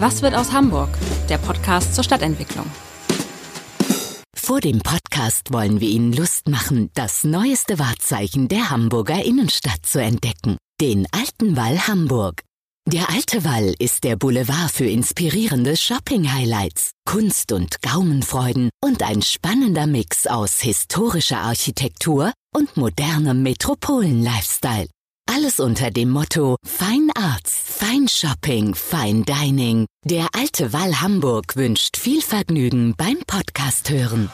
Was wird aus Hamburg? Der Podcast zur Stadtentwicklung. Vor dem Podcast wollen wir Ihnen Lust machen, das neueste Wahrzeichen der Hamburger Innenstadt zu entdecken. Den Alten Wall Hamburg. Der Alte Wall ist der Boulevard für inspirierende Shopping-Highlights, Kunst- und Gaumenfreuden und ein spannender Mix aus historischer Architektur und modernem Metropolen-Lifestyle. Alles unter dem Motto Fine Arts, Fine Shopping, Fine Dining. Der Alte Wall Hamburg wünscht viel Vergnügen beim Podcast hören.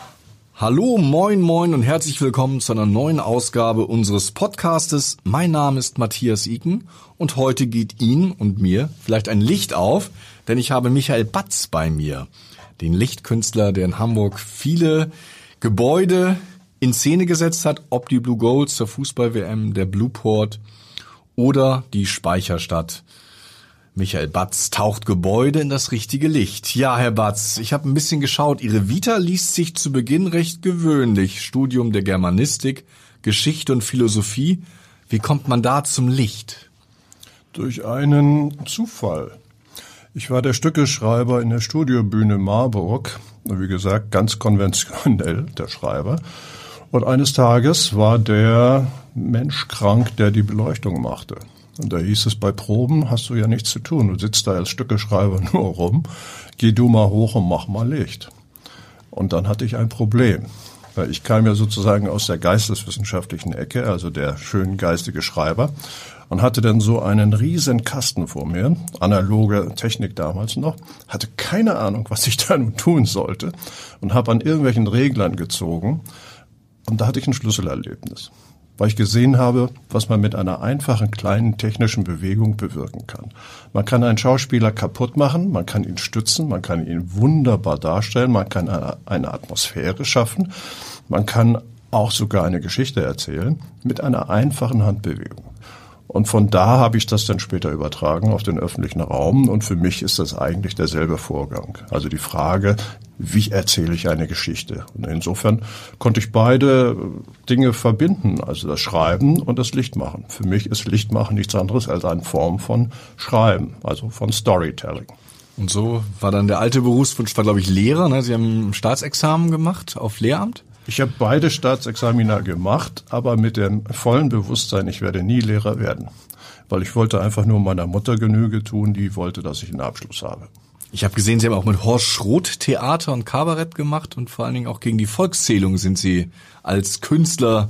Hallo, moin, moin und herzlich willkommen zu einer neuen Ausgabe unseres Podcastes. Mein Name ist Matthias Iken und heute geht Ihnen und mir vielleicht ein Licht auf, denn ich habe Michael Batz bei mir, den Lichtkünstler, der in Hamburg viele Gebäude in Szene gesetzt hat, ob die Blue Goals zur Fußball-WM, der Blueport oder die Speicherstadt. Michael Batz taucht Gebäude in das richtige Licht. Ja, Herr Batz, ich habe ein bisschen geschaut. Ihre Vita liest sich zu Beginn recht gewöhnlich. Studium der Germanistik, Geschichte und Philosophie. Wie kommt man da zum Licht? Durch einen Zufall. Ich war der Stückeschreiber in der Studiobühne Marburg. Wie gesagt, ganz konventionell, der Schreiber. Und eines Tages war der Mensch krank, der die Beleuchtung machte. Und da hieß es, bei Proben hast du ja nichts zu tun. Du sitzt da als Stückeschreiber nur rum. Geh du mal hoch und mach mal Licht. Und dann hatte ich ein Problem. Ich kam ja sozusagen aus der geisteswissenschaftlichen Ecke, also der schön geistige Schreiber, und hatte dann so einen riesen Kasten vor mir, analoge Technik damals noch, hatte keine Ahnung, was ich da nun tun sollte und habe an irgendwelchen Reglern gezogen. Und da hatte ich ein Schlüsselerlebnis weil ich gesehen habe, was man mit einer einfachen kleinen technischen Bewegung bewirken kann. Man kann einen Schauspieler kaputt machen, man kann ihn stützen, man kann ihn wunderbar darstellen, man kann eine, Atmosphäre schaffen, man kann auch sogar eine Geschichte erzählen mit einer einfachen Handbewegung. Und von da habe ich das dann später übertragen auf den öffentlichen Raum. Und für mich ist das eigentlich derselbe Vorgang. Also die Frage, wie erzähle ich eine Geschichte? Und insofern konnte ich beide Dinge verbinden, also das Schreiben und das Lichtmachen. Für mich ist Lichtmachen nichts anderes als eine Form von Schreiben, also von Storytelling. Und so war dann der alte Berufswunsch, war glaube ich Lehrer. Ne? Sie haben ein Staatsexamen gemacht auf Lehramt? Ich habe beide Staatsexamina gemacht, aber mit dem vollen Bewusstsein, ich werde nie Lehrer werden. Weil ich wollte einfach nur meiner Mutter Genüge tun, die wollte, dass ich einen Abschluss habe. Ich habe gesehen, Sie haben auch mit Horst Schroth Theater und Kabarett gemacht und vor allen Dingen auch gegen die Volkszählung sind Sie als Künstler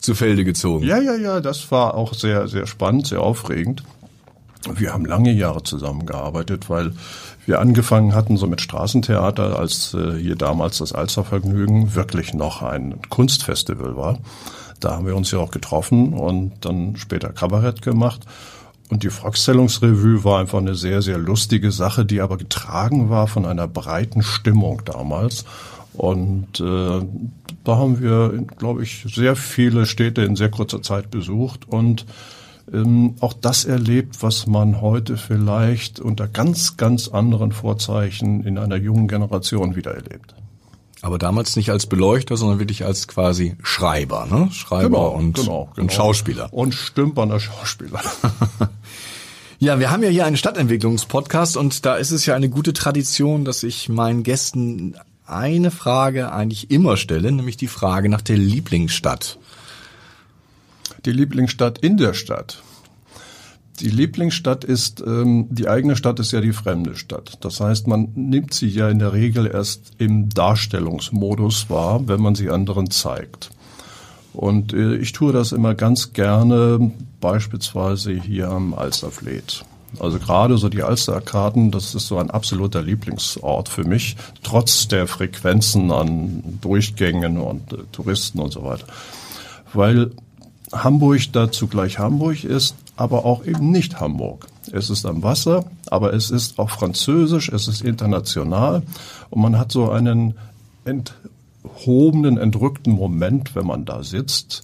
zu Felde gezogen. Ja, ja, ja, das war auch sehr, sehr spannend, sehr aufregend. Wir haben lange Jahre zusammengearbeitet, weil wir angefangen hatten so mit Straßentheater, als äh, hier damals das Alstervergnügen wirklich noch ein Kunstfestival war. Da haben wir uns ja auch getroffen und dann später Kabarett gemacht. Und die Volkszählungsrevue war einfach eine sehr, sehr lustige Sache, die aber getragen war von einer breiten Stimmung damals. Und äh, da haben wir, glaube ich, sehr viele Städte in sehr kurzer Zeit besucht und ähm, auch das erlebt, was man heute vielleicht unter ganz, ganz anderen Vorzeichen in einer jungen Generation wieder erlebt. Aber damals nicht als Beleuchter, sondern wirklich als quasi Schreiber, ne? Schreiber genau, und, genau, genau. und Schauspieler. Und stümpernder Schauspieler. Ja, wir haben ja hier einen Stadtentwicklungspodcast und da ist es ja eine gute Tradition, dass ich meinen Gästen eine Frage eigentlich immer stelle, nämlich die Frage nach der Lieblingsstadt die Lieblingsstadt in der Stadt. Die Lieblingsstadt ist, ähm, die eigene Stadt ist ja die fremde Stadt. Das heißt, man nimmt sie ja in der Regel erst im Darstellungsmodus wahr, wenn man sie anderen zeigt. Und äh, ich tue das immer ganz gerne, beispielsweise hier am Alsterfleet. Also gerade so die Alsterarkaden, das ist so ein absoluter Lieblingsort für mich, trotz der Frequenzen an Durchgängen und äh, Touristen und so weiter. Weil Hamburg dazu gleich Hamburg ist, aber auch eben nicht Hamburg. Es ist am Wasser, aber es ist auch französisch, es ist international und man hat so einen enthobenen, entrückten Moment, wenn man da sitzt,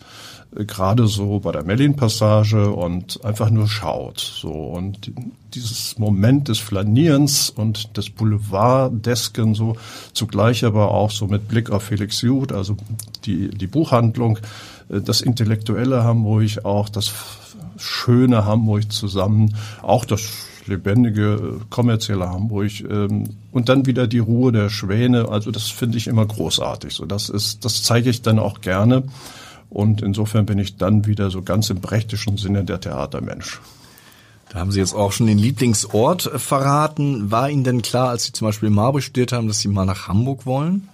äh, gerade so bei der Mellin-Passage und einfach nur schaut. So und dieses Moment des Flanierens und des Boulevardesken so zugleich aber auch so mit Blick auf Felix Juth, also die die Buchhandlung äh, das intellektuelle Hamburg, auch das schöne Hamburg zusammen, auch das lebendige, kommerzielle Hamburg ähm, und dann wieder die Ruhe der Schwäne. Also das finde ich immer großartig. So, das ist, das zeige ich dann auch gerne. Und insofern bin ich dann wieder so ganz im brechtischen Sinne der Theatermensch. Da haben Sie jetzt auch schon den Lieblingsort verraten. War Ihnen denn klar, als Sie zum Beispiel in Marburg studiert haben, dass Sie mal nach Hamburg wollen?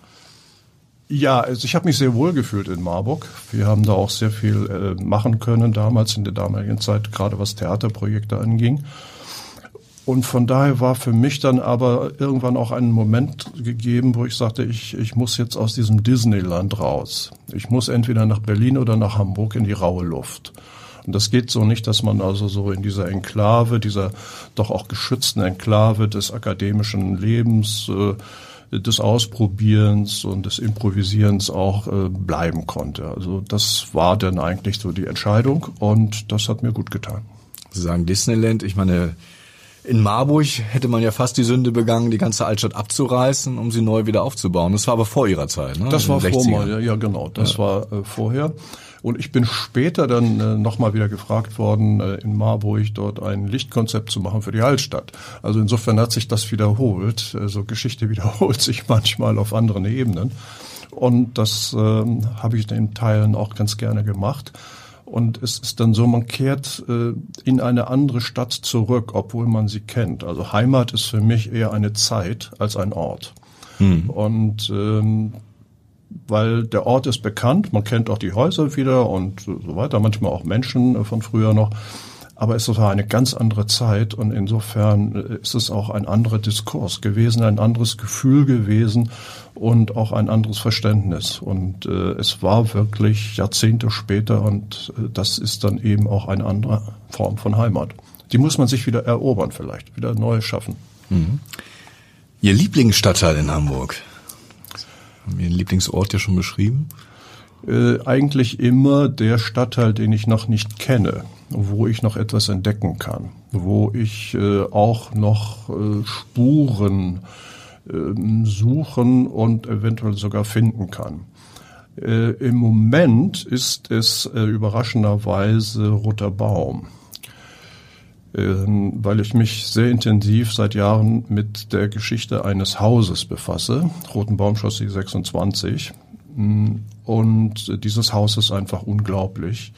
Ja, also ich habe mich sehr wohl gefühlt in Marburg. Wir haben da auch sehr viel äh, machen können damals in der damaligen Zeit, gerade was Theaterprojekte anging. Und von daher war für mich dann aber irgendwann auch ein Moment gegeben, wo ich sagte, ich, ich muss jetzt aus diesem Disneyland raus. Ich muss entweder nach Berlin oder nach Hamburg in die raue Luft. Und das geht so nicht, dass man also so in dieser Enklave, dieser doch auch geschützten Enklave des akademischen Lebens, äh, des Ausprobierens und des Improvisierens auch äh, bleiben konnte. Also das war dann eigentlich so die Entscheidung und das hat mir gut getan. Sie sagen Disneyland, ich meine, in Marburg hätte man ja fast die Sünde begangen, die ganze Altstadt abzureißen, um sie neu wieder aufzubauen. Das war aber vor ihrer Zeit, ne? Das war vor mal, ja, genau, das ja. war äh, vorher. Und ich bin später dann äh, nochmal wieder gefragt worden, äh, in Marburg dort ein Lichtkonzept zu machen für die Altstadt. Also insofern hat sich das wiederholt. Also Geschichte wiederholt sich manchmal auf anderen Ebenen. Und das äh, habe ich in Teilen auch ganz gerne gemacht. Und es ist dann so, man kehrt äh, in eine andere Stadt zurück, obwohl man sie kennt. Also Heimat ist für mich eher eine Zeit als ein Ort. Hm. Und ähm, weil der Ort ist bekannt, man kennt auch die Häuser wieder und so weiter, manchmal auch Menschen äh, von früher noch. Aber es war eine ganz andere Zeit und insofern äh, ist es auch ein anderer Diskurs gewesen, ein anderes Gefühl gewesen und auch ein anderes Verständnis. Und äh, es war wirklich Jahrzehnte später und äh, das ist dann eben auch eine andere Form von Heimat. Die muss man sich wieder erobern vielleicht, wieder neu schaffen. Mhm. Ihr Lieblingsstadtteil in Hamburg? Haben Ihren Lieblingsort ja schon beschrieben? Äh, eigentlich immer der Stadtteil, den ich noch nicht kenne wo ich noch etwas entdecken kann, wo ich äh, auch noch äh, Spuren äh, suchen und eventuell sogar finden kann. Äh, Im Moment ist es äh, überraschenderweise Roter Baum, ähm, weil ich mich sehr intensiv seit Jahren mit der Geschichte eines Hauses befasse, Roten Baumchaussee 26. Und dieses Haus ist einfach unglaublich.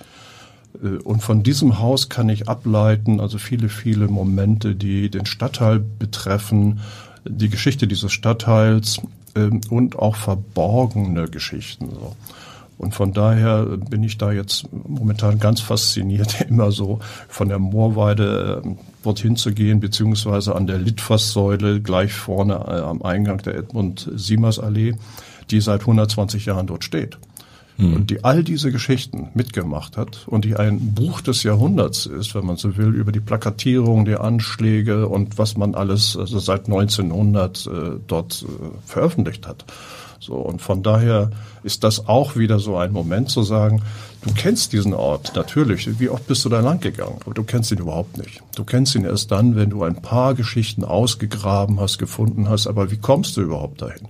Äh, und von diesem Haus kann ich ableiten, also viele, viele Momente, die den Stadtteil betreffen, die Geschichte dieses Stadtteils ähm, und auch verborgene Geschichten. Und von daher bin ich da jetzt momentan ganz fasziniert, immer so von der Moorweide ähm, dorthin zu gehen, beziehungsweise an der Litfaßsäule gleich vorne äh, am Eingang der Edmund-Siemers-Allee, die seit 120 Jahren dort steht mhm. und die all diese Geschichten mitgemacht hat und die ein Buch des Jahrhunderts ist, wenn man so will, über die Plakatierung der Anschläge und was man alles also seit 1900 äh, dort äh, veröffentlicht hat. So, und von daher ist das auch wieder so ein Moment zu sagen, du kennst diesen Ort natürlich. Wie oft bist du da lang gegangen? Aber du kennst ihn überhaupt nicht. Du kennst ihn erst dann, wenn du ein paar Geschichten ausgegraben hast, gefunden hast. Aber wie kommst du überhaupt dahin?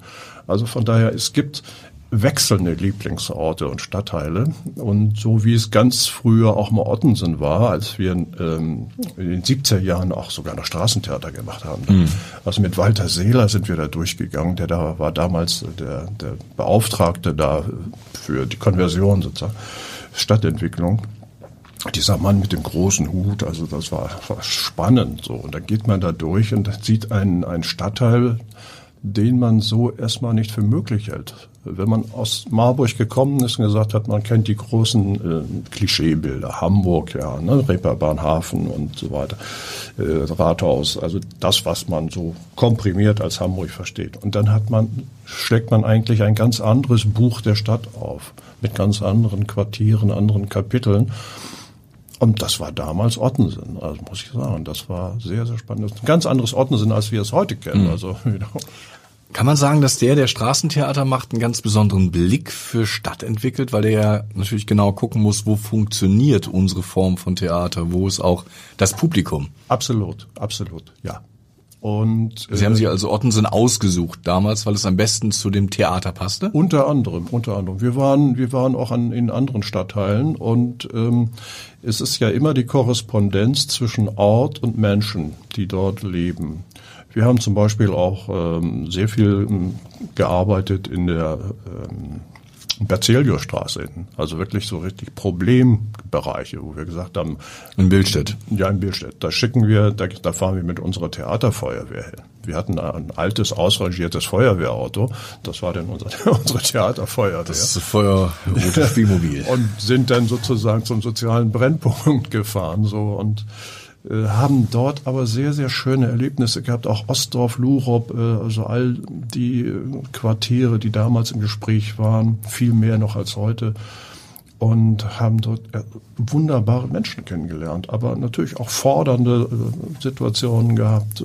Also von daher, es gibt wechselnde Lieblingsorte und Stadtteile. Und so wie es ganz früher auch mal Ottensen war, als wir ähm, in den 70er Jahren auch sogar noch Straßentheater gemacht haben. Mhm. Also mit Walter Seeler sind wir da durchgegangen, der da war damals der, der Beauftragte da für die Konversion sozusagen, Stadtentwicklung dieser Mann mit dem großen Hut, also das war, war spannend so. Und dann geht man da durch und sieht einen, einen Stadtteil, den man so erstmal nicht für möglich hält. Wenn man aus Marburg gekommen ist und gesagt hat, man kennt die großen äh, Klischeebilder, Hamburg, ja, ne, Reeperbahnhafen und so weiter, äh, Rathaus, also das, was man so komprimiert als Hamburg versteht. Und dann hat man, schlägt man eigentlich ein ganz anderes Buch der Stadt auf, mit ganz anderen Quartieren, anderen Kapiteln. Und das war damals Ottensen, also muss ich sagen. Das war sehr, sehr spannend. Ein ganz anderes Ottensen, als wir es heute kennen. Mhm. Also, you know. Kann man sagen, dass der, der Straßentheater macht, einen ganz besonderen Blick für Stadt entwickelt, weil der ja natürlich genau gucken muss, wo funktioniert unsere Form von Theater, wo ist auch das Publikum? Absolut, absolut, ja. Und, Sie äh, haben sich also Ottensen ausgesucht damals, weil es am besten zu dem Theater passte? Unter anderem, unter anderem. Wir waren, wir waren auch an, in anderen Stadtteilen und ähm, es ist ja immer die Korrespondenz zwischen Ort und Menschen, die dort leben. Wir haben zum Beispiel auch ähm, sehr viel ähm, gearbeitet in der ähm, Berzeliusstraße hin. Also wirklich so richtig Problembereiche, wo wir gesagt haben. In Bildstedt. Ja, in Bildstedt. Da schicken wir, da, da fahren wir mit unserer Theaterfeuerwehr hin. Wir hatten ein altes, ausrangiertes Feuerwehrauto. Das war dann unser, unsere Theaterfeuerwehr. Das ist Feuerrotes Spielmobil. und sind dann sozusagen zum sozialen Brennpunkt gefahren, so und haben dort aber sehr, sehr schöne Erlebnisse gehabt, auch Ostdorf, Lurop, äh, also all die äh, Quartiere, die damals im Gespräch waren, viel mehr noch als heute und haben dort wunderbare Menschen kennengelernt, aber natürlich auch fordernde Situationen gehabt.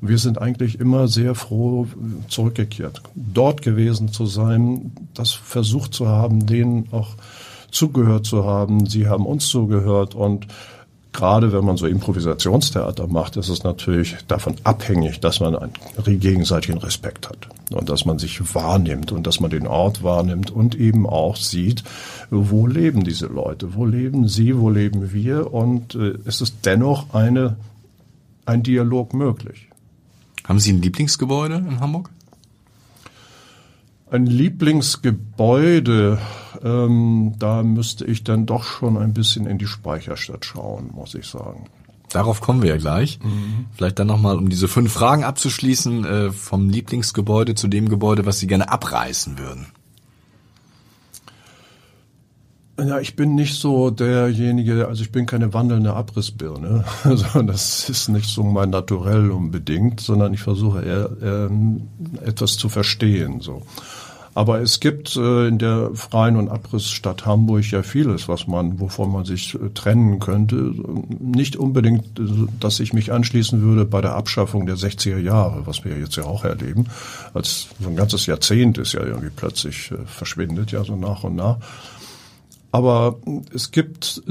Wir sind eigentlich immer sehr froh zurückgekehrt, dort gewesen zu sein, das versucht zu haben, denen auch zugehört zu haben. Sie haben uns zugehört und gerade wenn man so Improvisationstheater macht, ist es natürlich davon abhängig, dass man einen gegenseitigen Respekt hat und dass man sich wahrnimmt und dass man den Ort wahrnimmt und eben auch sieht, wo leben diese Leute, wo leben sie, wo leben wir und äh, es ist dennoch eine, ein Dialog möglich. Haben Sie ein Lieblingsgebäude in Hamburg? Ein Lieblingsgebäude, ähm, da müsste ich dann doch schon ein bisschen in die Speicherstadt schauen, muss ich sagen. Darauf kommen wir ja gleich. Mhm. Vielleicht dann nochmal, um diese fünf Fragen abzuschließen, äh, vom Lieblingsgebäude zu dem Gebäude, was Sie gerne abreißen würden. Ja, ich bin nicht so derjenige, also ich bin keine wandelnde Abrissbirne. Also das ist nicht so mein Naturell unbedingt, sondern ich versuche eher ähm, etwas zu verstehen. So. Aber es gibt äh, in der freien und Abrissstadt Hamburg ja vieles, was man, wovon man sich äh, trennen könnte. Nicht unbedingt, dass ich mich anschließen würde bei der Abschaffung der 60er Jahre, was wir jetzt ja auch erleben. Als so ein ganzes Jahrzehnt ist ja irgendwie plötzlich äh, verschwindet, ja so nach und nach. Aber es gibt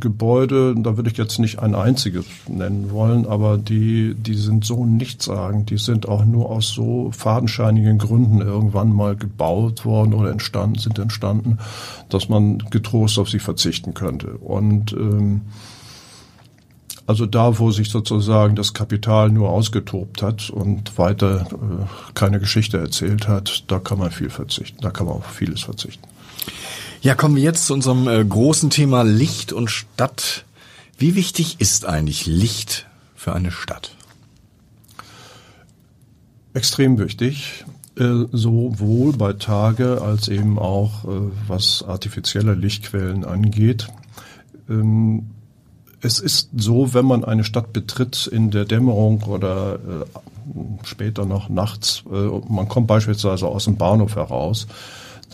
Gebäude, da würde ich jetzt nicht ein einziges nennen wollen, aber die, die sind so nichtssagend, die sind auch nur aus so fadenscheinigen Gründen irgendwann mal gebaut worden oder entstanden, sind entstanden, dass man getrost auf sie verzichten könnte. Und ähm, also da, wo sich sozusagen das Kapital nur ausgetobt hat und weiter äh, keine Geschichte erzählt hat, da kann man viel verzichten, da kann man auf vieles verzichten. Ja, kommen wir jetzt zu unserem äh, großen Thema Licht und Stadt. Wie wichtig ist eigentlich Licht für eine Stadt? Extrem wichtig, äh, sowohl bei Tage als eben auch äh, was artifizielle Lichtquellen angeht. Ähm, es ist so, wenn man eine Stadt betritt in der Dämmerung oder äh, später noch nachts, äh, man kommt beispielsweise aus dem Bahnhof heraus,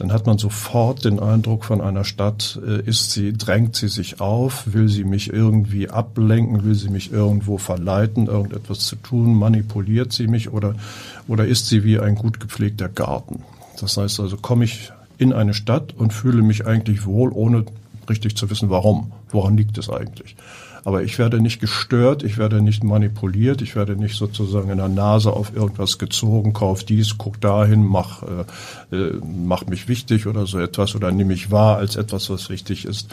dann hat man sofort den Eindruck von einer Stadt, äh, ist sie, drängt sie sich auf, will sie mich irgendwie ablenken, will sie mich irgendwo verleiten, irgendetwas zu tun, manipuliert sie mich oder, oder ist sie wie ein gut gepflegter Garten. Das heißt also, komme ich in eine Stadt und fühle mich eigentlich wohl, ohne richtig zu wissen, warum. Woran liegt es eigentlich? Aber ich werde nicht gestört, ich werde nicht manipuliert, ich werde nicht sozusagen in der Nase auf irgendwas gezogen, kauf dies, guck dahin, mach, äh, äh, mach mich wichtig oder so etwas oder nehme mich wahr als etwas, was wichtig ist.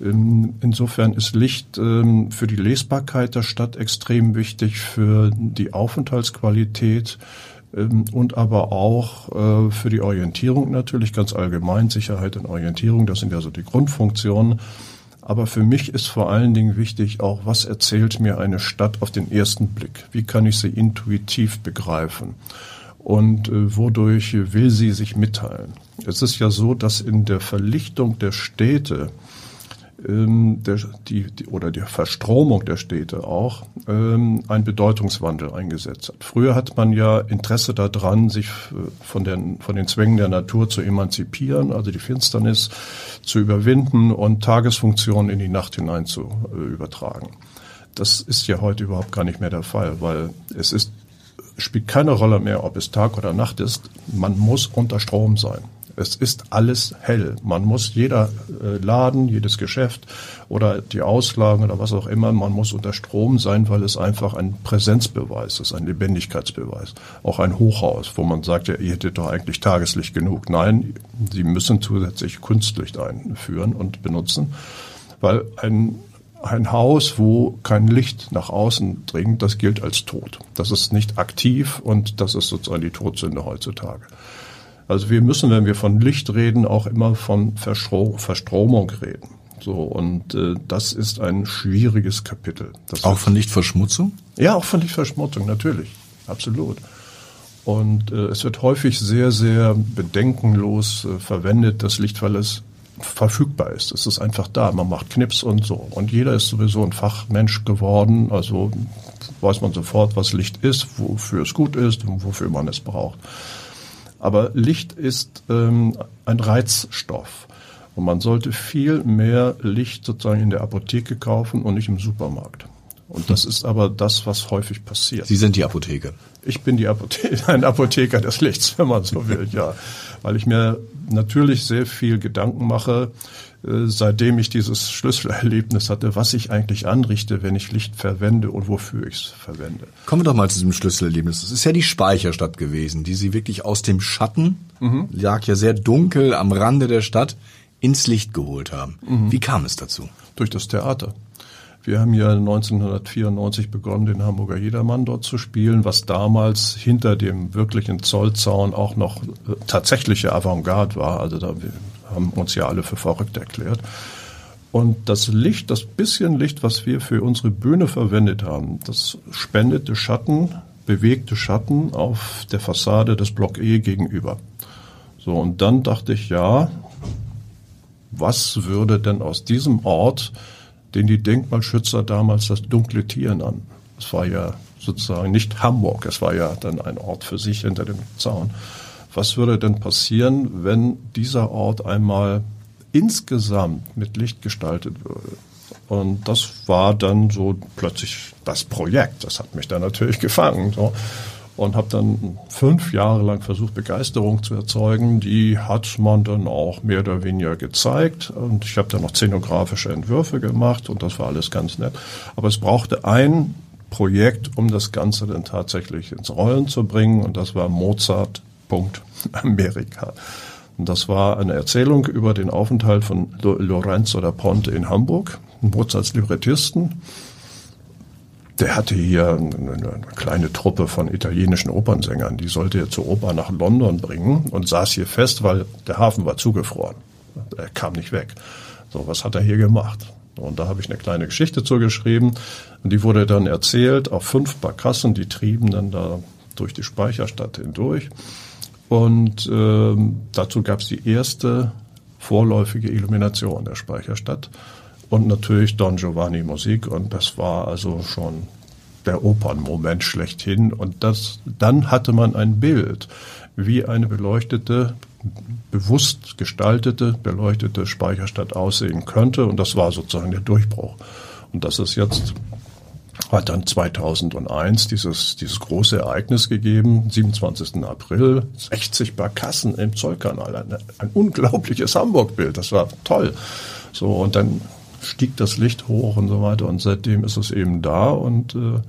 Ähm, insofern ist Licht ähm, für die Lesbarkeit der Stadt extrem wichtig, für die Aufenthaltsqualität ähm, und aber auch äh, für die Orientierung natürlich ganz allgemein. Sicherheit und Orientierung, das sind ja so die Grundfunktionen. Aber für mich ist vor allen Dingen wichtig auch, was erzählt mir eine Stadt auf den ersten Blick? Wie kann ich sie intuitiv begreifen? Und äh, wodurch will sie sich mitteilen? Es ist ja so, dass in der Verlichtung der Städte ähm, der, die, die, oder der Verstromung der Städte auch ähm, ein Bedeutungswandel eingesetzt hat. Früher hat man ja Interesse daran, sich äh, von den, von den Zwängen der Natur zu emanzipieren, also die Finsternis zu überwinden und Tagesfunktionen in die Nacht hinein zu äh, übertragen. Das ist ja heute überhaupt gar nicht mehr der Fall, weil es ist spielt keine Rolle mehr, ob es Tag oder Nacht ist. Man muss unter Strom sein. Es ist alles hell. Man muss jeder äh, Laden, jedes Geschäft oder die Auslagen oder was auch immer, man muss unter Strom sein, weil es einfach ein Präsenzbeweis ist, ein Lebendigkeitsbeweis. Auch ein Hochhaus, wo man sagt, ja, ihr hättet doch eigentlich Tageslicht genug. Nein, sie müssen zusätzlich Kunstlicht einführen und benutzen, weil ein ein Haus, wo kein Licht nach außen dringt, das gilt als tot. Das ist nicht aktiv und das ist sozusagen die Todsünde heutzutage. Also wir müssen, wenn wir von Licht reden, auch immer von Verstro Verstromung reden. So, und äh, das ist ein schwieriges Kapitel. Das auch von Lichtverschmutzung? Ja, auch von Lichtverschmutzung, natürlich. Absolut. Und äh, es wird häufig sehr, sehr bedenkenlos äh, verwendet, das Licht, weil es verfügbar ist. Es ist einfach da. Man macht Knips und so. Und jeder ist sowieso ein Fachmensch geworden. Also weiß man sofort, was Licht ist, wofür es gut ist und wofür man es braucht. Aber Licht ist ähm, ein Reizstoff. Und man sollte viel mehr Licht sozusagen in der Apotheke kaufen und nicht im Supermarkt. Und das ist aber das, was häufig passiert. Sie sind die Apotheke. Ich bin die Apotheke, ein Apotheker des Lichts, wenn man so will, ja. Weil ich mir natürlich sehr viel Gedanken mache, seitdem ich dieses Schlüsselerlebnis hatte, was ich eigentlich anrichte, wenn ich Licht verwende und wofür ich es verwende. Kommen wir doch mal zu diesem Schlüsselerlebnis. Es ist ja die Speicherstadt gewesen, die sie wirklich aus dem Schatten, mhm. lag ja sehr dunkel am Rande der Stadt, ins Licht geholt haben. Mhm. Wie kam es dazu? Durch das Theater. Wir haben ja 1994 begonnen, den Hamburger Jedermann dort zu spielen, was damals hinter dem wirklichen Zollzaun auch noch äh, tatsächliche Avantgarde war. Also da haben uns ja alle für verrückt erklärt. Und das Licht, das bisschen Licht, was wir für unsere Bühne verwendet haben, das spendete Schatten, bewegte Schatten auf der Fassade des Block E gegenüber. So, und dann dachte ich, ja, was würde denn aus diesem Ort, den die Denkmalschützer damals das dunkle Tier nannten? Es war ja sozusagen nicht Hamburg, es war ja dann ein Ort für sich hinter dem Zaun was würde denn passieren, wenn dieser Ort einmal insgesamt mit Licht gestaltet würde? Und das war dann so plötzlich das Projekt. Das hat mich dann natürlich gefangen. So. Und habe dann fünf Jahre lang versucht, Begeisterung zu erzeugen. Die hat man dann auch mehr oder weniger gezeigt. Und ich habe dann noch szenografische Entwürfe gemacht und das war alles ganz nett. Aber es brauchte ein Projekt, um das Ganze dann tatsächlich ins Rollen zu bringen. Und das war Mozart Punkt Amerika. Und das war eine Erzählung über den Aufenthalt von Lorenzo da Ponte in Hamburg, Mozarts Librettisten. Der hatte hier eine, kleine Truppe von italienischen Opernsängern, die sollte er zur Oper nach London bringen und saß hier fest, weil der Hafen war zugefroren. Er kam nicht weg. So, was hat er hier gemacht? Und da habe ich eine kleine Geschichte zugeschrieben und die wurde dann erzählt auf fünf Barkassen, die trieben dann da durch die Speicherstadt hindurch. Und ähm, dazu gab es die erste vorläufige Illumination der Speicherstadt und natürlich Don Giovanni Musik. Und das war also schon der Opernmoment schlechthin. Und das dann hatte man ein Bild, wie eine beleuchtete bewusst gestaltete, beleuchtete Speicherstadt aussehen könnte. Und das war sozusagen der Durchbruch. Und das ist jetzt hat dann 2001 dieses, dieses große Ereignis gegeben, 27. April, 60 Barkassen im Zollkanal, ein, ein unglaubliches Hamburg-Bild, das war toll. So, und dann stieg das Licht hoch und so weiter und seitdem ist es eben da und äh,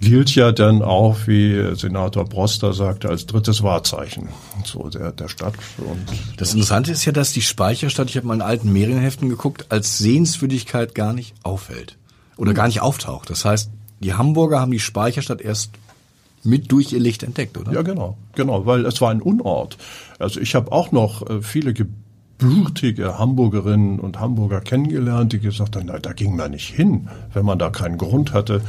gilt ja dann auch, wie Senator Broster sagte, als drittes Wahrzeichen so der, der Stadt. Und das Interessante ist ja, dass die Speicherstadt, ich habe mal in alten Medienheften geguckt, als Sehenswürdigkeit gar nicht auffällt oder gar nicht auftaucht. Das heißt, die Hamburger haben die Speicherstadt erst mit durch ihr Licht entdeckt, oder? Ja, genau, genau, weil es war ein Unort. Also ich habe auch noch äh, viele gebürtige Hamburgerinnen und Hamburger kennengelernt, die gesagt haben, na, da ging man nicht hin, wenn man da keinen Grund hatte,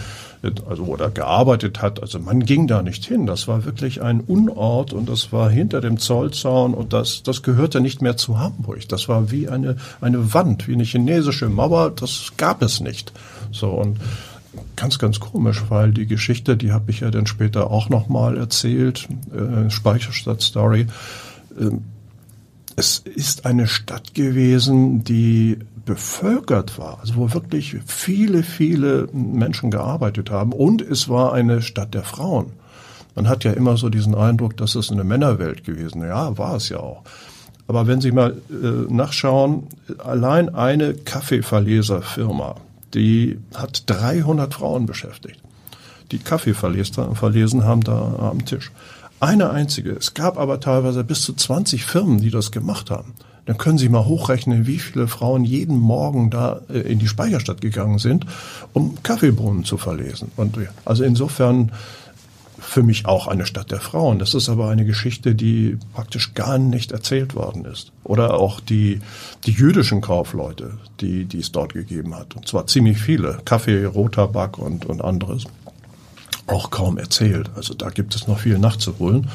also oder gearbeitet hat. Also man ging da nicht hin. Das war wirklich ein Unort und das war hinter dem Zollzaun und das, das gehörte nicht mehr zu Hamburg. Das war wie eine, eine Wand, wie eine chinesische Mauer. Das gab es nicht. So und ganz, ganz komisch, weil die Geschichte, die habe ich ja dann später auch nochmal erzählt, äh, Speicherstadt-Story. Äh, es ist eine Stadt gewesen, die bevölkert war, also wo wirklich viele, viele Menschen gearbeitet haben. Und es war eine Stadt der Frauen. Man hat ja immer so diesen Eindruck, dass es eine Männerwelt gewesen. Ja, war es ja auch. Aber wenn Sie mal äh, nachschauen, allein eine Kaffeeverleserfirma, die hat 300 Frauen beschäftigt, die Kaffee verlesen haben da am Tisch. Eine einzige. Es gab aber teilweise bis zu 20 Firmen, die das gemacht haben. Dann können Sie mal hochrechnen, wie viele Frauen jeden Morgen da äh, in die Speicherstadt gegangen sind, um Kaffeebohnen zu verlesen. Und also insofern für mich auch eine Stadt der Frauen. Das ist aber eine Geschichte, die praktisch gar nicht erzählt worden ist. Oder auch die, die jüdischen Kaufleute, die, die es dort gegeben hat. Und zwar ziemlich viele. Kaffee, Rotabak und, und anderes. Auch kaum erzählt. Also da gibt es noch viel nachzuholen.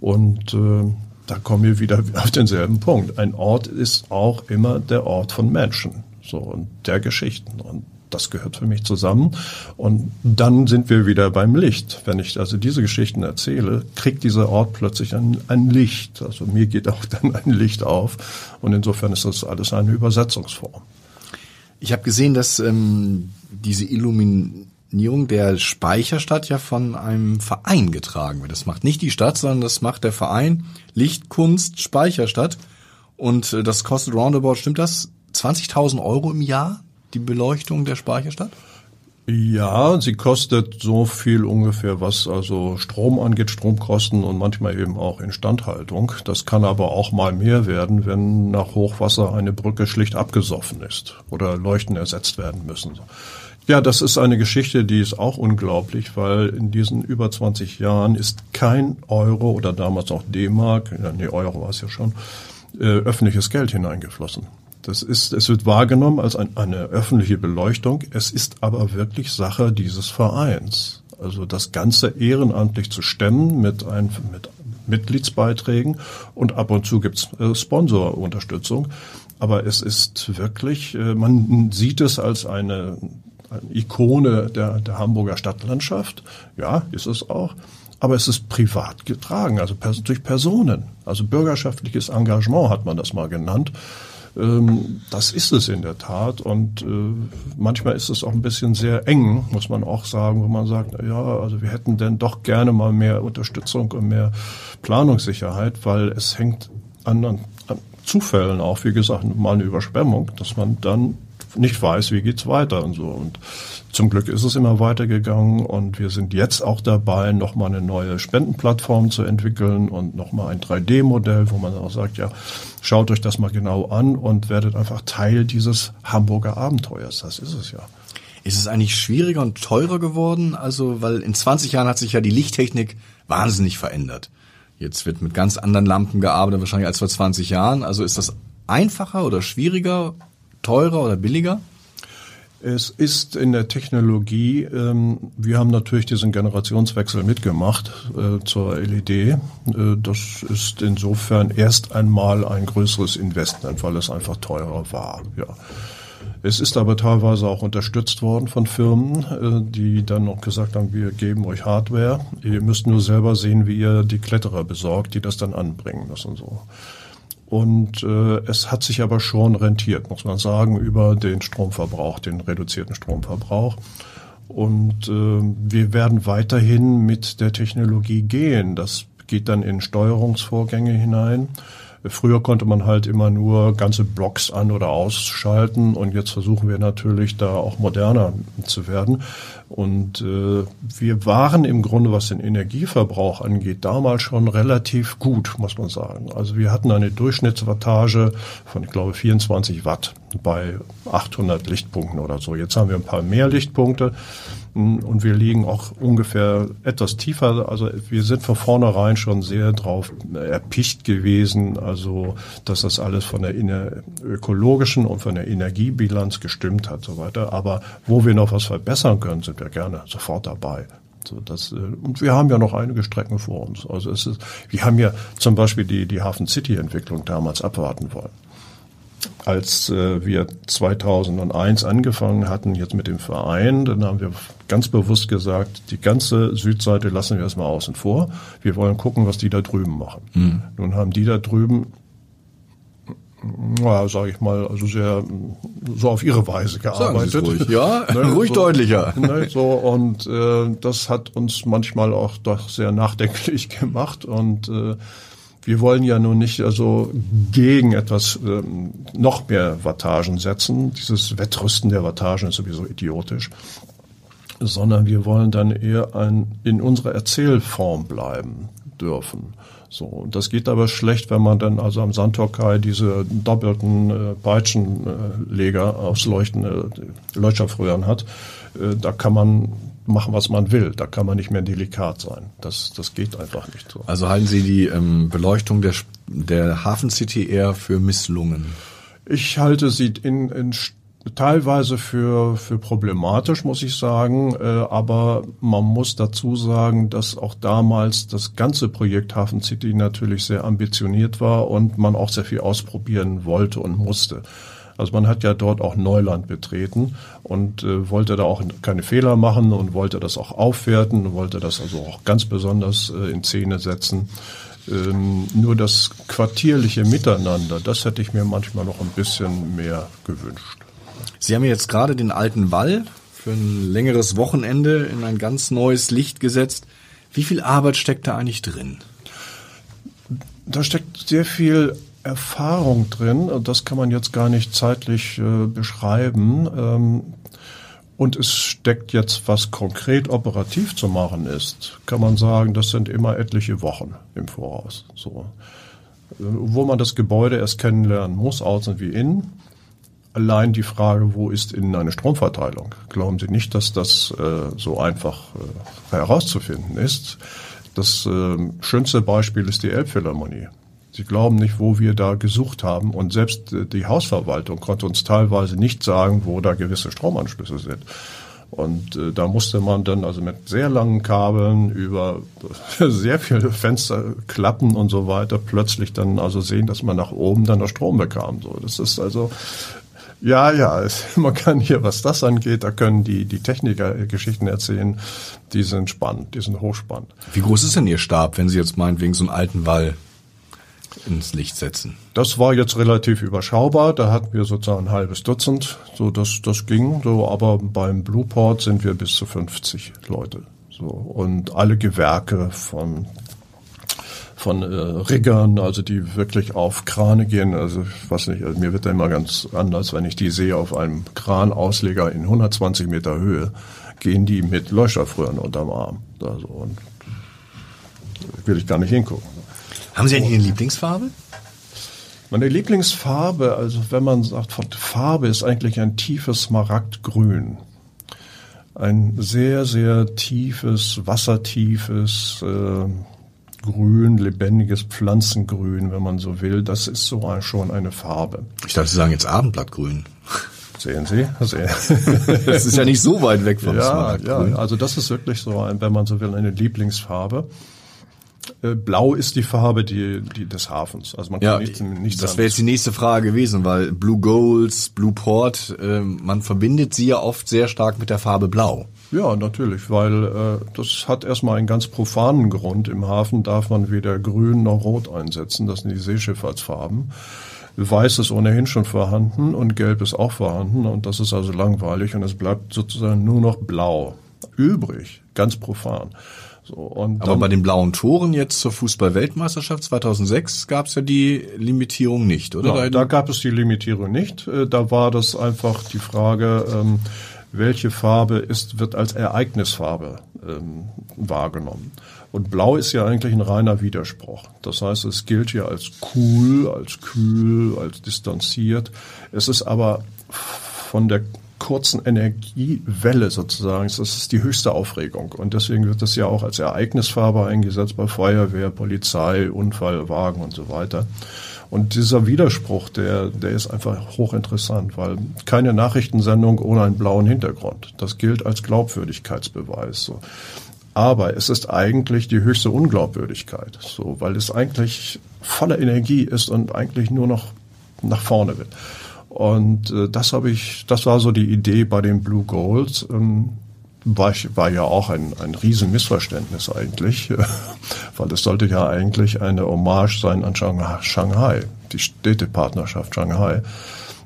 Und äh, da kommen wir wieder auf denselben Punkt. Ein Ort ist auch immer der Ort von Menschen. So, und der Geschichten. Und das gehört für mich zusammen. Und dann sind wir wieder beim Licht. Wenn ich also diese Geschichten erzähle, kriegt dieser Ort plötzlich ein, ein Licht. Also mir geht auch dann ein Licht auf. Und insofern ist das alles eine Übersetzungsform. Ich habe gesehen, dass ähm, diese Illuminierung der Speicherstadt ja von einem Verein getragen wird. Das macht nicht die Stadt, sondern das macht der Verein Lichtkunst Speicherstadt. Und äh, das kostet roundabout, stimmt das? 20.000 Euro im Jahr? Die Beleuchtung der Speicherstadt? Ja, sie kostet so viel ungefähr, was also Strom angeht, Stromkosten und manchmal eben auch Instandhaltung. Das kann aber auch mal mehr werden, wenn nach Hochwasser eine Brücke schlicht abgesoffen ist oder Leuchten ersetzt werden müssen. Ja, das ist eine Geschichte, die ist auch unglaublich, weil in diesen über 20 Jahren ist kein Euro oder damals auch D-Mark, nee, Euro war es ja schon, äh, öffentliches Geld hineingeflossen. Das ist, es wird wahrgenommen als ein, eine öffentliche Beleuchtung. Es ist aber wirklich Sache dieses Vereins. Also das Ganze ehrenamtlich zu stemmen mit, ein, mit Mitgliedsbeiträgen und ab und zu gibt's äh, Sponsorunterstützung. Aber es ist wirklich, äh, man sieht es als eine, eine Ikone der, der Hamburger Stadtlandschaft. Ja, ist es auch aber es ist privat getragen, also durch Personen. Also bürgerschaftliches Engagement hat man das mal genannt. Ähm, das ist es in der Tat. Und äh, manchmal ist es auch ein bisschen sehr eng, muss man auch sagen, wo man sagt, ja, also wir hätten denn doch gerne mal mehr Unterstützung und mehr Planungssicherheit, weil es hängt an, an, an Zufällen auch, wie gesagt, mal eine Überschwemmung, dass man dann nicht weiß, wie geht's weiter und so. Und zum Glück ist es immer weitergegangen und wir sind jetzt auch dabei, nochmal eine neue Spendenplattform zu entwickeln und nochmal ein 3D-Modell, wo man auch sagt, ja, schaut euch das mal genau an und werdet einfach Teil dieses Hamburger Abenteuers. Das ist es ja. Ist es eigentlich schwieriger und teurer geworden? Also, weil in 20 Jahren hat sich ja die Lichttechnik wahnsinnig verändert. Jetzt wird mit ganz anderen Lampen gearbeitet, wahrscheinlich als vor 20 Jahren. Also ist das einfacher oder schwieriger teurer oder billiger? Es ist in der Technologie, ähm, wir haben natürlich diesen Generationswechsel mitgemacht äh, zur LED. Äh, das ist insofern erst einmal ein größeres Investment, weil es einfach teurer war. Ja. Es ist aber teilweise auch unterstützt worden von Firmen, äh, die dann noch gesagt haben, wir geben euch Hardware. Ihr müsst nur selber sehen, wie ihr die Kletterer besorgt, die das dann anbringen müssen. So. Und äh, es hat sich aber schon rentiert, muss man sagen, über den Stromverbrauch, den reduzierten Stromverbrauch. Und äh, wir werden weiterhin mit der Technologie gehen. Das geht dann in Steuerungsvorgänge hinein. Früher konnte man halt immer nur ganze Blocks an- oder ausschalten und jetzt versuchen wir natürlich da auch moderner zu werden. Und äh, wir waren im Grunde, was den Energieverbrauch angeht, damals schon relativ gut, muss man sagen. Also wir hatten eine Durchschnittswattage von, ich glaube, 24 Watt bei 800 Lichtpunkten oder so. Jetzt haben wir ein paar mehr Lichtpunkte. Und wir liegen auch ungefähr etwas tiefer. Also wir sind von vornherein schon sehr drauf erpicht gewesen, also dass das alles von der ökologischen und von der Energiebilanz gestimmt hat, so weiter. Aber wo wir noch was verbessern können, sind wir gerne sofort dabei. So, das, äh, und wir haben ja noch einige Strecken vor uns. Also es ist, wir haben ja zum Beispiel die, die Hafen City Entwicklung damals abwarten wollen als äh, wir 2001 angefangen hatten, jetzt mit dem Verein, dann haben wir ganz bewusst gesagt, die ganze Südseite lassen wir erstmal außen vor. Wir wollen gucken, was die da drüben machen. Mhm. Nun haben die da drüben ja, sage ich mal, also sehr so auf ihre Weise gearbeitet. Sagen ruhig, ja, ne, ruhig so, deutlicher. Ne, so und äh, das hat uns manchmal auch doch sehr nachdenklich gemacht und äh, wir wollen ja nun nicht also gegen etwas ähm, noch mehr Wattagen setzen. Dieses Wettrüsten der Wattagen ist sowieso idiotisch. Sondern wir wollen dann eher ein, in unserer Erzählform bleiben dürfen. So, und das geht aber schlecht, wenn man dann also am Sandtorkai diese doppelten äh, Peitschenleger aufs leuchtende Leuchtstoffröhren hat. Äh, da kann man machen, was man will. Da kann man nicht mehr delikat sein. Das, das geht einfach nicht so. Also halten Sie die ähm, Beleuchtung der, der Hafen City eher für misslungen? Ich halte sie in, in teilweise für, für problematisch, muss ich sagen. Äh, aber man muss dazu sagen, dass auch damals das ganze Projekt Hafen City natürlich sehr ambitioniert war und man auch sehr viel ausprobieren wollte und musste. Also man hat ja dort auch Neuland betreten und äh, wollte da auch keine Fehler machen und wollte das auch aufwerten, wollte das also auch ganz besonders äh, in Szene setzen. Ähm, nur das quartierliche Miteinander, das hätte ich mir manchmal noch ein bisschen mehr gewünscht. Sie haben jetzt gerade den alten Wall für ein längeres Wochenende in ein ganz neues Licht gesetzt. Wie viel Arbeit steckt da eigentlich drin? Da steckt sehr viel Erfahrung drin. Das kann man jetzt gar nicht zeitlich äh, beschreiben. Ähm, und es steckt jetzt, was konkret operativ zu machen ist, kann man sagen, das sind immer etliche Wochen im Voraus. So. Wo man das Gebäude erst kennenlernen muss, außen wie innen. Allein die Frage, wo ist innen eine Stromverteilung? Glauben Sie nicht, dass das äh, so einfach äh, herauszufinden ist? Das äh, schönste Beispiel ist die Elbphilharmonie. Sie glauben nicht, wo wir da gesucht haben. Und selbst äh, die Hausverwaltung konnte uns teilweise nicht sagen, wo da gewisse Stromanschlüsse sind. Und äh, da musste man dann also mit sehr langen Kabeln über sehr viele Fensterklappen und so weiter plötzlich dann also sehen, dass man nach oben dann noch Strom bekam. So, das ist also ja, ja, man kann hier, was das angeht, da können die, die Techniker Geschichten erzählen, die sind spannend, die sind hochspannend. Wie groß ist denn Ihr Stab, wenn Sie jetzt meinetwegen so einen alten Wall ins Licht setzen? Das war jetzt relativ überschaubar. Da hatten wir sozusagen ein halbes Dutzend. So, das, das ging. So, aber beim Blueport sind wir bis zu 50 Leute. So, und alle Gewerke von von äh, Riggern, also die wirklich auf Krane gehen. Also ich weiß nicht, also mir wird da immer ganz anders, wenn ich die sehe auf einem Kranausleger in 120 Meter Höhe, gehen die mit Leuchtstoffröhren unterm Arm. Also, und will ich gar nicht hingucken. Haben Sie eigentlich eine Lieblingsfarbe? Meine Lieblingsfarbe, also wenn man sagt, Farbe ist eigentlich ein tiefes Smaragdgrün. Ein sehr, sehr tiefes, wassertiefes äh, Grün, lebendiges Pflanzengrün, wenn man so will. Das ist so ein, schon eine Farbe. Ich dachte, Sie sagen jetzt Abendblattgrün. Sehen Sie? Sehen. das ist ja nicht so weit weg vom ja, Smaragdgrün. Ja, also das ist wirklich so, ein, wenn man so will, eine Lieblingsfarbe. Äh, Blau ist die Farbe die, die des Hafens. Also man kann ja, nichts, nichts Das wäre jetzt die nächste Frage gewesen, weil Blue Goals, Blue Port, äh, man verbindet sie ja oft sehr stark mit der Farbe Blau. Ja, natürlich, weil äh, das hat erstmal einen ganz profanen Grund. Im Hafen darf man weder grün noch rot einsetzen. Das sind die Seeschifffahrtsfarben. Weiß ist ohnehin schon vorhanden und gelb ist auch vorhanden und das ist also langweilig und es bleibt sozusagen nur noch blau übrig, ganz profan. So, und Aber bei den blauen Toren jetzt zur Fußball-Weltmeisterschaft 2006 gab es ja die Limitierung nicht, oder? Ja, da gab es die Limitierung nicht. Äh, da war das einfach die Frage, ähm, welche Farbe ist, wird als Ereignisfarbe ähm, wahrgenommen. Und Blau ist ja eigentlich ein reiner Widerspruch. Das heißt, es gilt ja als cool, als kühl, als distanziert. Es ist aber von der kurzen Energiewelle sozusagen. Das ist die höchste Aufregung. Und deswegen wird das ja auch als Ereignisfarbe eingesetzt bei Feuerwehr, Polizei, Unfallwagen und so weiter. Und dieser Widerspruch, der, der ist einfach hochinteressant, weil keine Nachrichtensendung ohne einen blauen Hintergrund. Das gilt als Glaubwürdigkeitsbeweis. So. Aber es ist eigentlich die höchste Unglaubwürdigkeit, so, weil es eigentlich voller Energie ist und eigentlich nur noch nach vorne will. Und äh, das habe ich, das war so die Idee bei den Blue Goals. Ähm, war, ich, war ja auch ein, ein Riesenmissverständnis eigentlich, weil es sollte ja eigentlich eine Hommage sein an Shanghai, die Städtepartnerschaft Shanghai.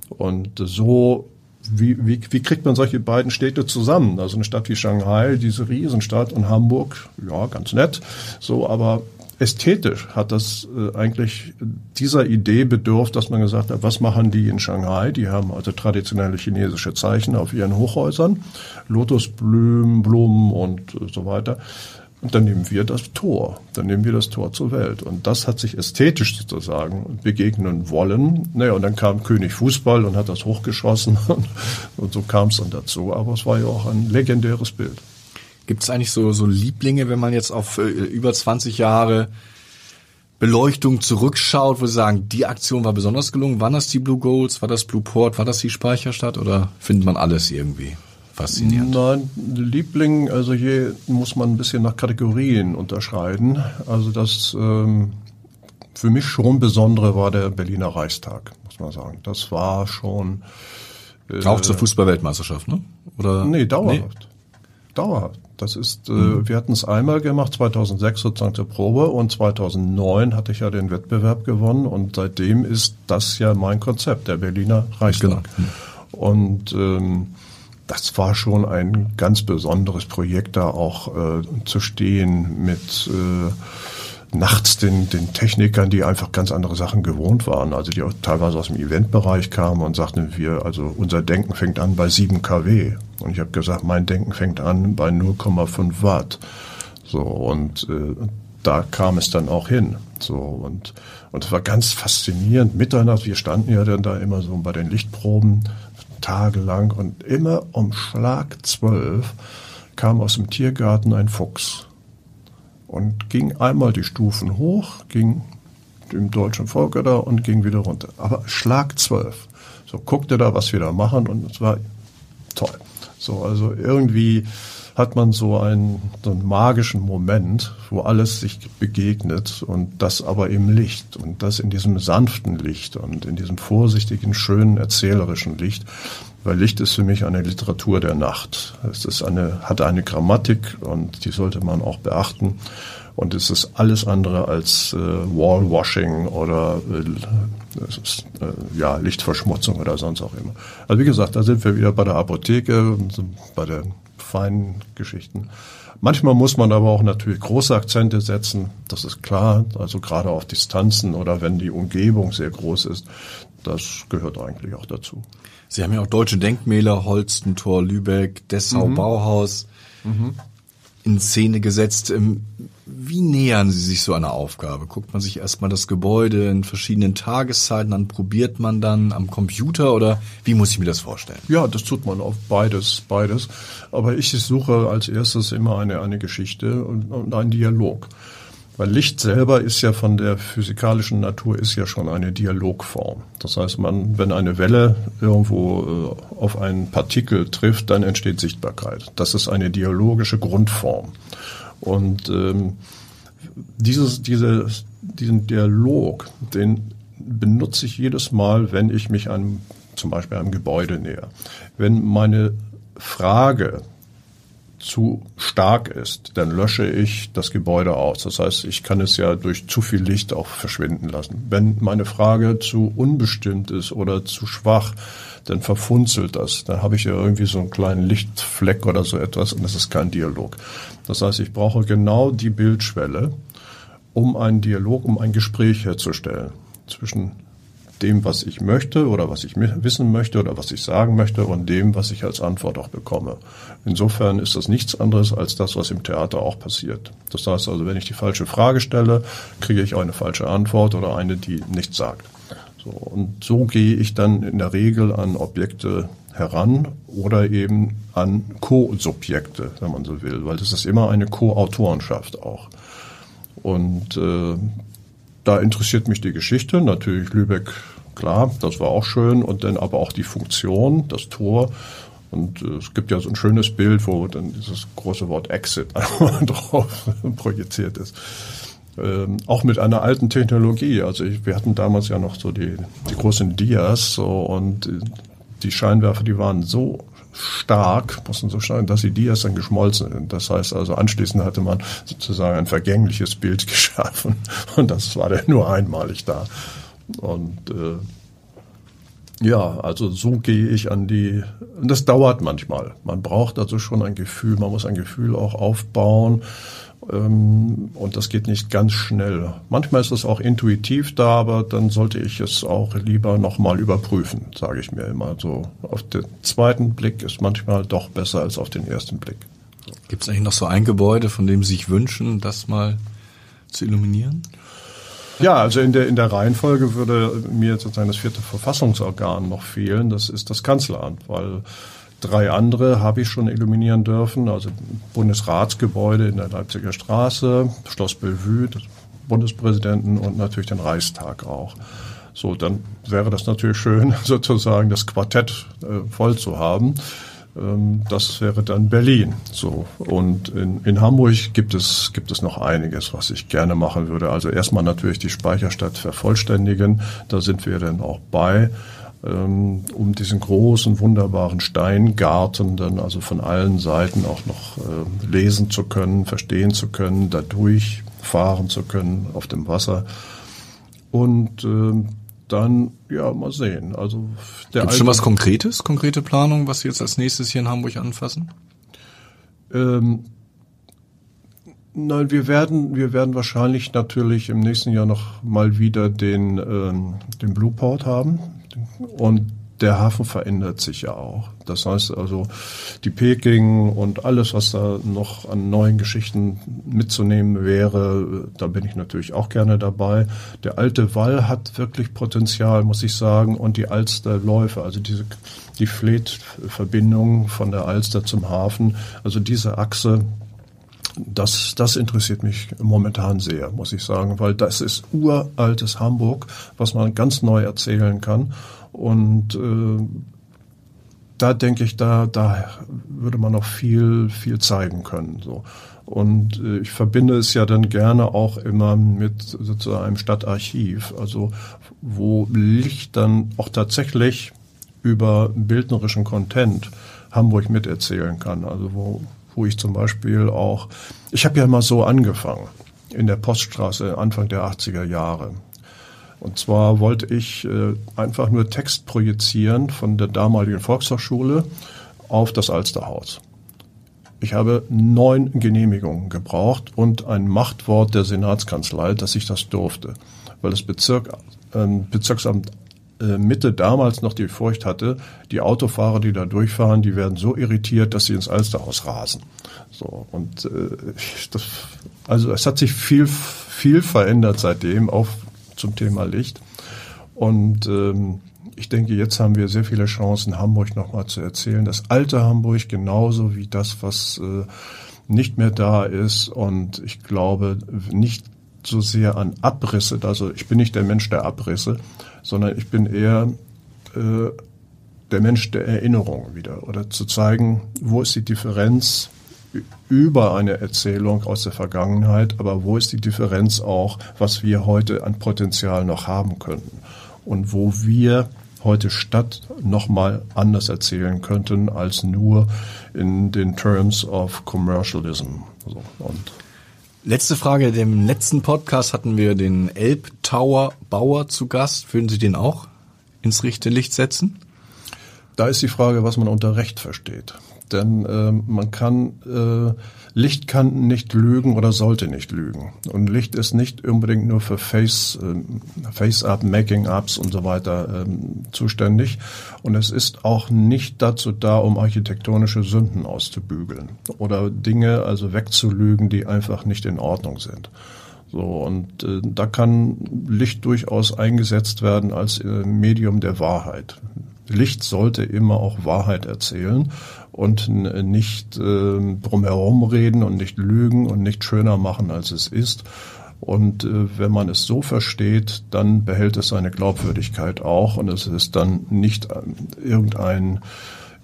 Und so, wie, wie, wie kriegt man solche beiden Städte zusammen? Also eine Stadt wie Shanghai, diese Riesenstadt und Hamburg, ja, ganz nett, so, aber ästhetisch hat das äh, eigentlich dieser Idee bedurft, dass man gesagt hat, was machen die in Shanghai? Die haben also traditionelle chinesische Zeichen auf ihren Hochhäusern, Lotusblumen, Blumen und äh, so weiter. Und dann nehmen wir das Tor, dann nehmen wir das Tor zur Welt. Und das hat sich ästhetisch sozusagen begegnen wollen. Naja, und dann kam König Fußball und hat das hochgeschossen und so kam es dann dazu. Aber es war ja auch ein legendäres Bild. Gibt es eigentlich so, so Lieblinge, wenn man jetzt auf äh, über 20 Jahre Beleuchtung zurückschaut, wo Sie sagen, die Aktion war besonders gelungen? Waren das die Blue Goals? War das Blue Port? War das die Speicherstadt? Oder findet man alles irgendwie? faszinierend? Nein, Liebling, also hier muss man ein bisschen nach Kategorien unterscheiden. Also das ähm, für mich schon Besondere war der Berliner Reichstag, muss man sagen. Das war schon. Äh, Auch zur Fußballweltmeisterschaft, ne? Oder? Nee, dauerhaft. Nee. Dauerhaft. Das ist, äh, mhm. wir hatten es einmal gemacht, 2006 sozusagen zur Probe und 2009 hatte ich ja den Wettbewerb gewonnen und seitdem ist das ja mein Konzept, der Berliner Reichstag. Genau. Mhm. Und ähm, das war schon ein ganz besonderes Projekt, da auch äh, zu stehen mit äh, nachts den, den Technikern, die einfach ganz andere Sachen gewohnt waren, also die auch teilweise aus dem Eventbereich kamen und sagten wir, also unser Denken fängt an bei 7 kW. Und ich habe gesagt, mein Denken fängt an bei 0,5 Watt. So, und äh, da kam es dann auch hin. So, und, und es war ganz faszinierend. Mitternacht, wir standen ja dann da immer so bei den Lichtproben tagelang und immer um Schlag zwölf kam aus dem Tiergarten ein Fuchs und ging einmal die Stufen hoch, ging dem deutschen Volk da und ging wieder runter. Aber Schlag zwölf. So guckte da, was wir da machen und es war toll. So, also irgendwie hat man so einen, so einen magischen Moment, wo alles sich begegnet und das aber im Licht und das in diesem sanften Licht und in diesem vorsichtigen, schönen, erzählerischen Licht. Weil Licht ist für mich eine Literatur der Nacht. Es ist eine, hat eine Grammatik und die sollte man auch beachten. Und es ist alles andere als äh, Wallwashing oder äh, ist, äh, ja, Lichtverschmutzung oder sonst auch immer. Also wie gesagt, da sind wir wieder bei der Apotheke, bei der feinen Geschichten. Manchmal muss man aber auch natürlich große Akzente setzen, das ist klar, also gerade auf Distanzen oder wenn die Umgebung sehr groß ist, das gehört eigentlich auch dazu. Sie haben ja auch deutsche Denkmäler, Holstentor, Lübeck, Dessau, mhm. Bauhaus. Mhm in Szene gesetzt. Ähm, wie nähern Sie sich so einer Aufgabe? Guckt man sich erstmal das Gebäude in verschiedenen Tageszeiten an, probiert man dann am Computer oder wie muss ich mir das vorstellen? Ja, das tut man auf beides, beides. Aber ich suche als erstes immer eine, eine Geschichte und, und einen Dialog. Weil Licht selber ist ja von der physikalischen Natur ist ja schon eine Dialogform. Das heißt, man, wenn eine Welle irgendwo äh, auf einen Partikel trifft, dann entsteht Sichtbarkeit. Das ist eine dialogische Grundform. Und ähm, dieses, diese, diesen Dialog, den benutze ich jedes Mal, wenn ich mich einem, zum Beispiel einem Gebäude näher. Wenn meine Frage zu stark ist, dann lösche ich das Gebäude aus. Das heißt, ich kann es ja durch zu viel Licht auch verschwinden lassen. Wenn meine Frage zu unbestimmt ist oder zu schwach, dann verfunzelt das. Dann habe ich ja irgendwie so einen kleinen Lichtfleck oder so etwas und das ist kein Dialog. Das heißt, ich brauche genau die Bildschwelle, um einen Dialog, um ein Gespräch herzustellen zwischen dem, was ich möchte oder was ich wissen möchte oder was ich sagen möchte und dem, was ich als Antwort auch bekomme. Insofern ist das nichts anderes als das, was im Theater auch passiert. Das heißt also, wenn ich die falsche Frage stelle, kriege ich eine falsche Antwort oder eine, die nichts sagt. So, und so gehe ich dann in der Regel an Objekte heran oder eben an Co-Subjekte, wenn man so will, weil das ist immer eine Co-Autorenschaft auch. Und äh, da interessiert mich die Geschichte, natürlich Lübeck, klar, das war auch schön, und dann aber auch die Funktion, das Tor. Und äh, es gibt ja so ein schönes Bild, wo dann dieses große Wort Exit drauf projiziert ist. Ähm, auch mit einer alten Technologie. Also ich, wir hatten damals ja noch so die, die großen Dias so, und die Scheinwerfer, die waren so stark, mussten so stark, dass die Dias dann geschmolzen sind. Das heißt also, anschließend hatte man sozusagen ein vergängliches Bild geschaffen und das war dann nur einmalig da. Und äh, ja, also so gehe ich an die, und das dauert manchmal. Man braucht also schon ein Gefühl, man muss ein Gefühl auch aufbauen und das geht nicht ganz schnell. Manchmal ist es auch intuitiv da, aber dann sollte ich es auch lieber nochmal überprüfen, sage ich mir immer. So auf den zweiten Blick ist manchmal doch besser als auf den ersten Blick. Gibt es eigentlich noch so ein Gebäude, von dem Sie sich wünschen, das mal zu illuminieren? Ja, also in der, in der Reihenfolge würde mir sozusagen das vierte Verfassungsorgan noch fehlen. Das ist das Kanzleramt, weil drei andere habe ich schon illuminieren dürfen. Also Bundesratsgebäude in der Leipziger Straße, Schloss Bellevue, das Bundespräsidenten und natürlich den Reichstag auch. So, dann wäre das natürlich schön, sozusagen das Quartett äh, voll zu haben. Ähm, das wäre dann Berlin. So. Und in, in Hamburg gibt es, gibt es noch einiges, was ich gerne machen würde. Also erstmal natürlich die Speicherstadt vervollständigen. Da sind wir dann auch bei ähm, um diesen großen, wunderbaren Steingarten dann also von allen Seiten auch noch äh, lesen zu können, verstehen zu können, dadurch fahren zu können auf dem Wasser. Und äh, dann, ja, mal sehen. Also der Gibt schon was Konkretes, konkrete Planung, was Sie jetzt als nächstes hier in Hamburg anfassen? Ähm, Nein, wir werden, wir werden wahrscheinlich natürlich im nächsten Jahr noch mal wieder den, ähm, den Blueport haben. Und der Hafen verändert sich ja auch. Das heißt also, die Peking und alles, was da noch an neuen Geschichten mitzunehmen wäre, da bin ich natürlich auch gerne dabei. Der alte Wall hat wirklich Potenzial, muss ich sagen, und die Alsterläufe, also diese, die Fleet-Verbindung von der Alster zum Hafen, also diese Achse, das, das interessiert mich momentan sehr, muss ich sagen, weil das ist uraltes Hamburg, was man ganz neu erzählen kann. Und äh, da denke ich, da, da würde man noch viel, viel zeigen können. So. Und äh, ich verbinde es ja dann gerne auch immer mit sozusagen einem Stadtarchiv, also wo Licht dann auch tatsächlich über bildnerischen Content Hamburg miterzählen kann. Also wo, wo ich zum Beispiel auch, ich habe ja mal so angefangen in der Poststraße Anfang der 80er Jahre. Und zwar wollte ich äh, einfach nur Text projizieren von der damaligen Volkshochschule auf das Alsterhaus. Ich habe neun Genehmigungen gebraucht und ein Machtwort der Senatskanzlei, dass ich das durfte, weil das Bezirk, äh, Bezirksamt Mitte damals noch die Furcht hatte, die Autofahrer, die da durchfahren, die werden so irritiert, dass sie ins Alsterhaus rasen. So und äh, das, also es hat sich viel viel verändert seitdem, auch zum Thema Licht. Und ähm, ich denke, jetzt haben wir sehr viele Chancen, Hamburg nochmal zu erzählen. Das alte Hamburg genauso wie das, was äh, nicht mehr da ist. Und ich glaube nicht so sehr an Abrisse. Also ich bin nicht der Mensch der Abrisse, sondern ich bin eher äh, der Mensch der Erinnerung wieder. Oder zu zeigen, wo ist die Differenz über eine Erzählung aus der Vergangenheit, aber wo ist die Differenz auch, was wir heute an Potenzial noch haben könnten und wo wir heute Stadt nochmal anders erzählen könnten als nur in den Terms of Commercialism. So, und Letzte Frage. Dem letzten Podcast hatten wir den Elbtower Bauer zu Gast. Würden Sie den auch ins rechte Licht setzen? Da ist die Frage, was man unter Recht versteht. Denn äh, man kann, äh, Licht kann nicht lügen oder sollte nicht lügen. Und Licht ist nicht unbedingt nur für Face, äh, Face-Up, Making-Ups und so weiter ähm, zuständig. Und es ist auch nicht dazu da, um architektonische Sünden auszubügeln oder Dinge also wegzulügen, die einfach nicht in Ordnung sind. So, und äh, da kann Licht durchaus eingesetzt werden als äh, Medium der Wahrheit. Licht sollte immer auch Wahrheit erzählen und nicht äh, drumherum reden und nicht lügen und nicht schöner machen, als es ist. Und äh, wenn man es so versteht, dann behält es seine Glaubwürdigkeit auch und es ist dann nicht äh, irgendein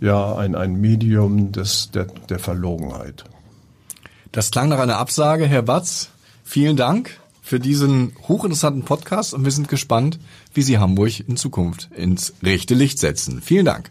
ja ein, ein Medium des, der, der Verlogenheit. Das klang nach einer Absage, Herr Batz. Vielen Dank für diesen hochinteressanten Podcast und wir sind gespannt, wie Sie Hamburg in Zukunft ins rechte Licht setzen. Vielen Dank.